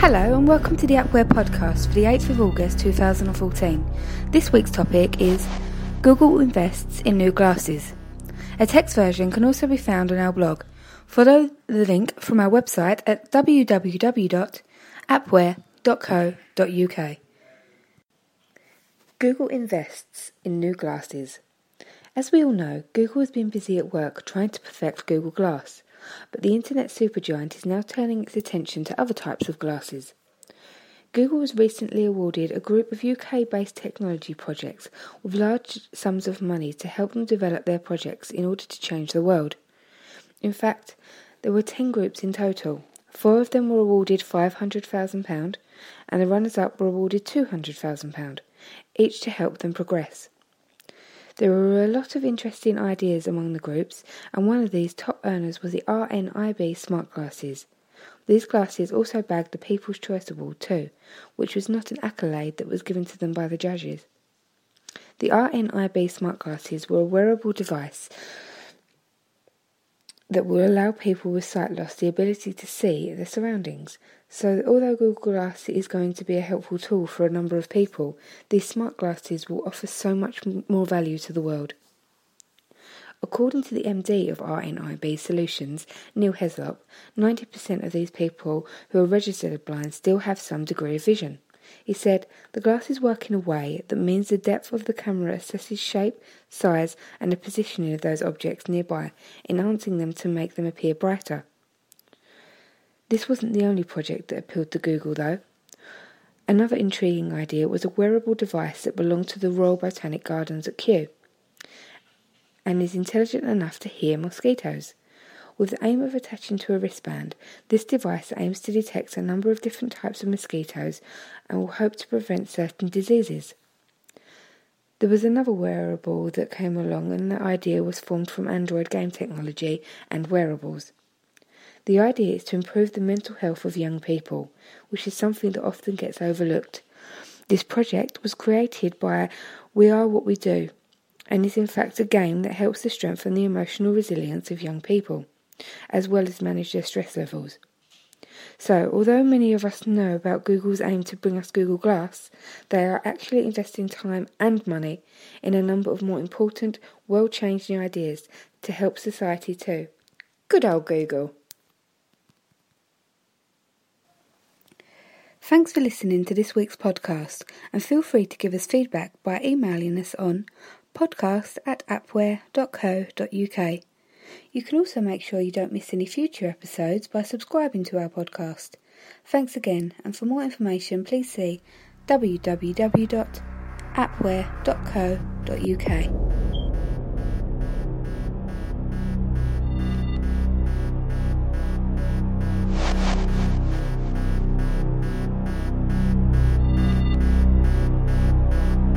Hello and welcome to the Appware podcast for the 8th of August 2014. This week's topic is Google invests in new glasses. A text version can also be found on our blog. Follow the link from our website at www.appware.co.uk. Google invests in new glasses. As we all know, Google has been busy at work trying to perfect Google Glass but the internet supergiant is now turning its attention to other types of glasses. Google was recently awarded a group of UK based technology projects with large sums of money to help them develop their projects in order to change the world. In fact, there were 10 groups in total. Four of them were awarded £500,000 and the runners up were awarded £200,000, each to help them progress. There were a lot of interesting ideas among the groups, and one of these top earners was the RNIB smart glasses. These glasses also bagged the People's Choice Award too, which was not an accolade that was given to them by the judges. The RNIB smart glasses were a wearable device that will allow people with sight loss the ability to see their surroundings. So, although Google Glass is going to be a helpful tool for a number of people, these smart glasses will offer so much more value to the world. According to the MD of RNIB Solutions, Neil Heslop, 90% of these people who are registered as blind still have some degree of vision. He said, The glasses work in a way that means the depth of the camera assesses shape, size, and the positioning of those objects nearby, enhancing them to make them appear brighter. This wasn't the only project that appealed to Google, though. Another intriguing idea was a wearable device that belonged to the Royal Botanic Gardens at Kew and is intelligent enough to hear mosquitoes. With the aim of attaching to a wristband, this device aims to detect a number of different types of mosquitoes and will hope to prevent certain diseases. There was another wearable that came along, and the idea was formed from Android game technology and wearables. The idea is to improve the mental health of young people, which is something that often gets overlooked. This project was created by We Are What We Do and is in fact a game that helps to strengthen the emotional resilience of young people as well as manage their stress levels. So, although many of us know about Google's aim to bring us Google Glass, they are actually investing time and money in a number of more important, world changing ideas to help society too. Good old Google! Thanks for listening to this week's podcast, and feel free to give us feedback by emailing us on podcast at appware.co.uk. You can also make sure you don't miss any future episodes by subscribing to our podcast. Thanks again, and for more information, please see www.appware.co.uk.